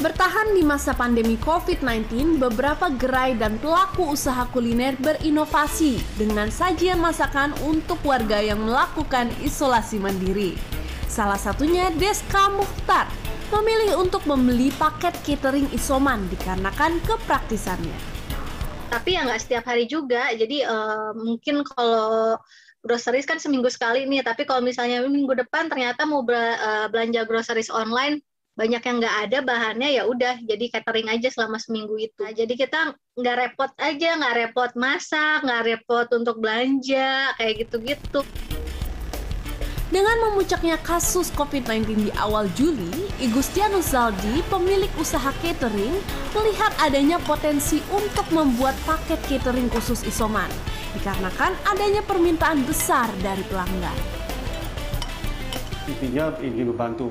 Bertahan di masa pandemi COVID-19, beberapa gerai dan pelaku usaha kuliner berinovasi dengan sajian masakan untuk warga yang melakukan isolasi mandiri. Salah satunya Deska Muhtar, memilih untuk membeli paket catering isoman dikarenakan kepraktisannya. Tapi ya nggak setiap hari juga, jadi uh, mungkin kalau groceries kan seminggu sekali nih, tapi kalau misalnya minggu depan ternyata mau eh, belanja groceries online, banyak yang nggak ada bahannya ya udah jadi catering aja selama seminggu itu nah, jadi kita nggak repot aja nggak repot masak nggak repot untuk belanja kayak gitu-gitu dengan memuncaknya kasus COVID-19 di awal Juli, Igustianus Zaldi, pemilik usaha catering, melihat adanya potensi untuk membuat paket catering khusus isoman, dikarenakan adanya permintaan besar dari pelanggan. Intinya ingin membantu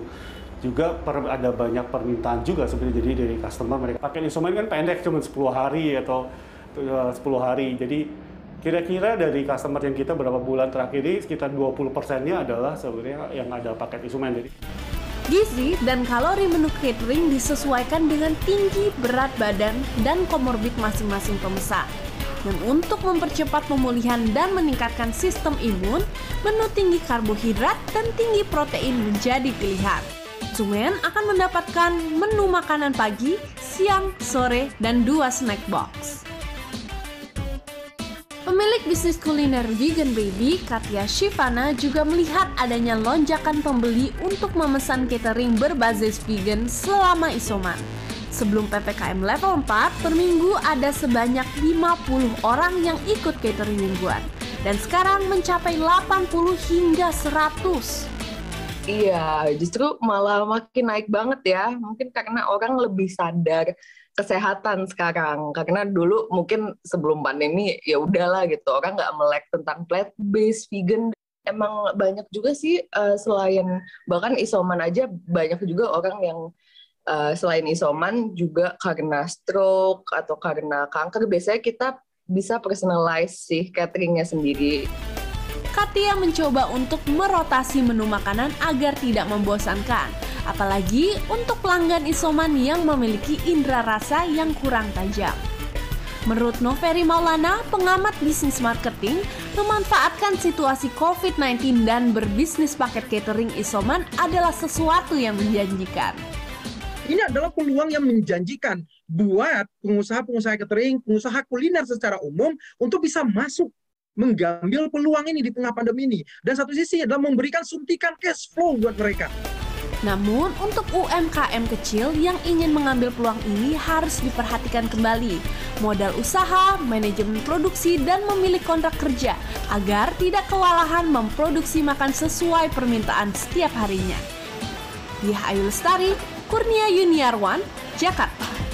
juga per, ada banyak permintaan juga sebenarnya jadi dari customer mereka pakai instrumen kan pendek cuma 10 hari atau 10 hari jadi kira-kira dari customer yang kita berapa bulan terakhir ini sekitar 20 persennya adalah sebenarnya yang ada paket instrumen jadi Gizi dan kalori menu catering disesuaikan dengan tinggi berat badan dan komorbid masing-masing pemesan. Dan untuk mempercepat pemulihan dan meningkatkan sistem imun, menu tinggi karbohidrat dan tinggi protein menjadi pilihan. Konsumen akan mendapatkan menu makanan pagi, siang, sore, dan dua snack box. Pemilik bisnis kuliner Vegan Baby, Katya Shivana juga melihat adanya lonjakan pembeli untuk memesan catering berbasis vegan selama isoman. Sebelum PPKM level 4, per minggu ada sebanyak 50 orang yang ikut catering mingguan. Dan sekarang mencapai 80 hingga 100. Iya, justru malah makin naik banget ya. Mungkin karena orang lebih sadar kesehatan sekarang. Karena dulu mungkin sebelum pandemi ya udahlah gitu, orang nggak melek tentang plant based, vegan. Emang banyak juga sih uh, selain bahkan isoman aja banyak juga orang yang uh, selain isoman juga karena stroke atau karena kanker biasanya kita bisa personalize sih cateringnya sendiri. Katia mencoba untuk merotasi menu makanan agar tidak membosankan. Apalagi untuk pelanggan isoman yang memiliki indera rasa yang kurang tajam. Menurut Noveri Maulana, pengamat bisnis marketing, memanfaatkan situasi COVID-19 dan berbisnis paket catering isoman adalah sesuatu yang menjanjikan. Ini adalah peluang yang menjanjikan buat pengusaha-pengusaha catering, pengusaha kuliner secara umum untuk bisa masuk mengambil peluang ini di tengah pandemi ini. Dan satu sisi adalah memberikan suntikan cash flow buat mereka. Namun, untuk UMKM kecil yang ingin mengambil peluang ini harus diperhatikan kembali modal usaha, manajemen produksi, dan memilih kontrak kerja agar tidak kewalahan memproduksi makan sesuai permintaan setiap harinya. Diah Ayu Lestari, Kurnia Yuniarwan, Jakarta.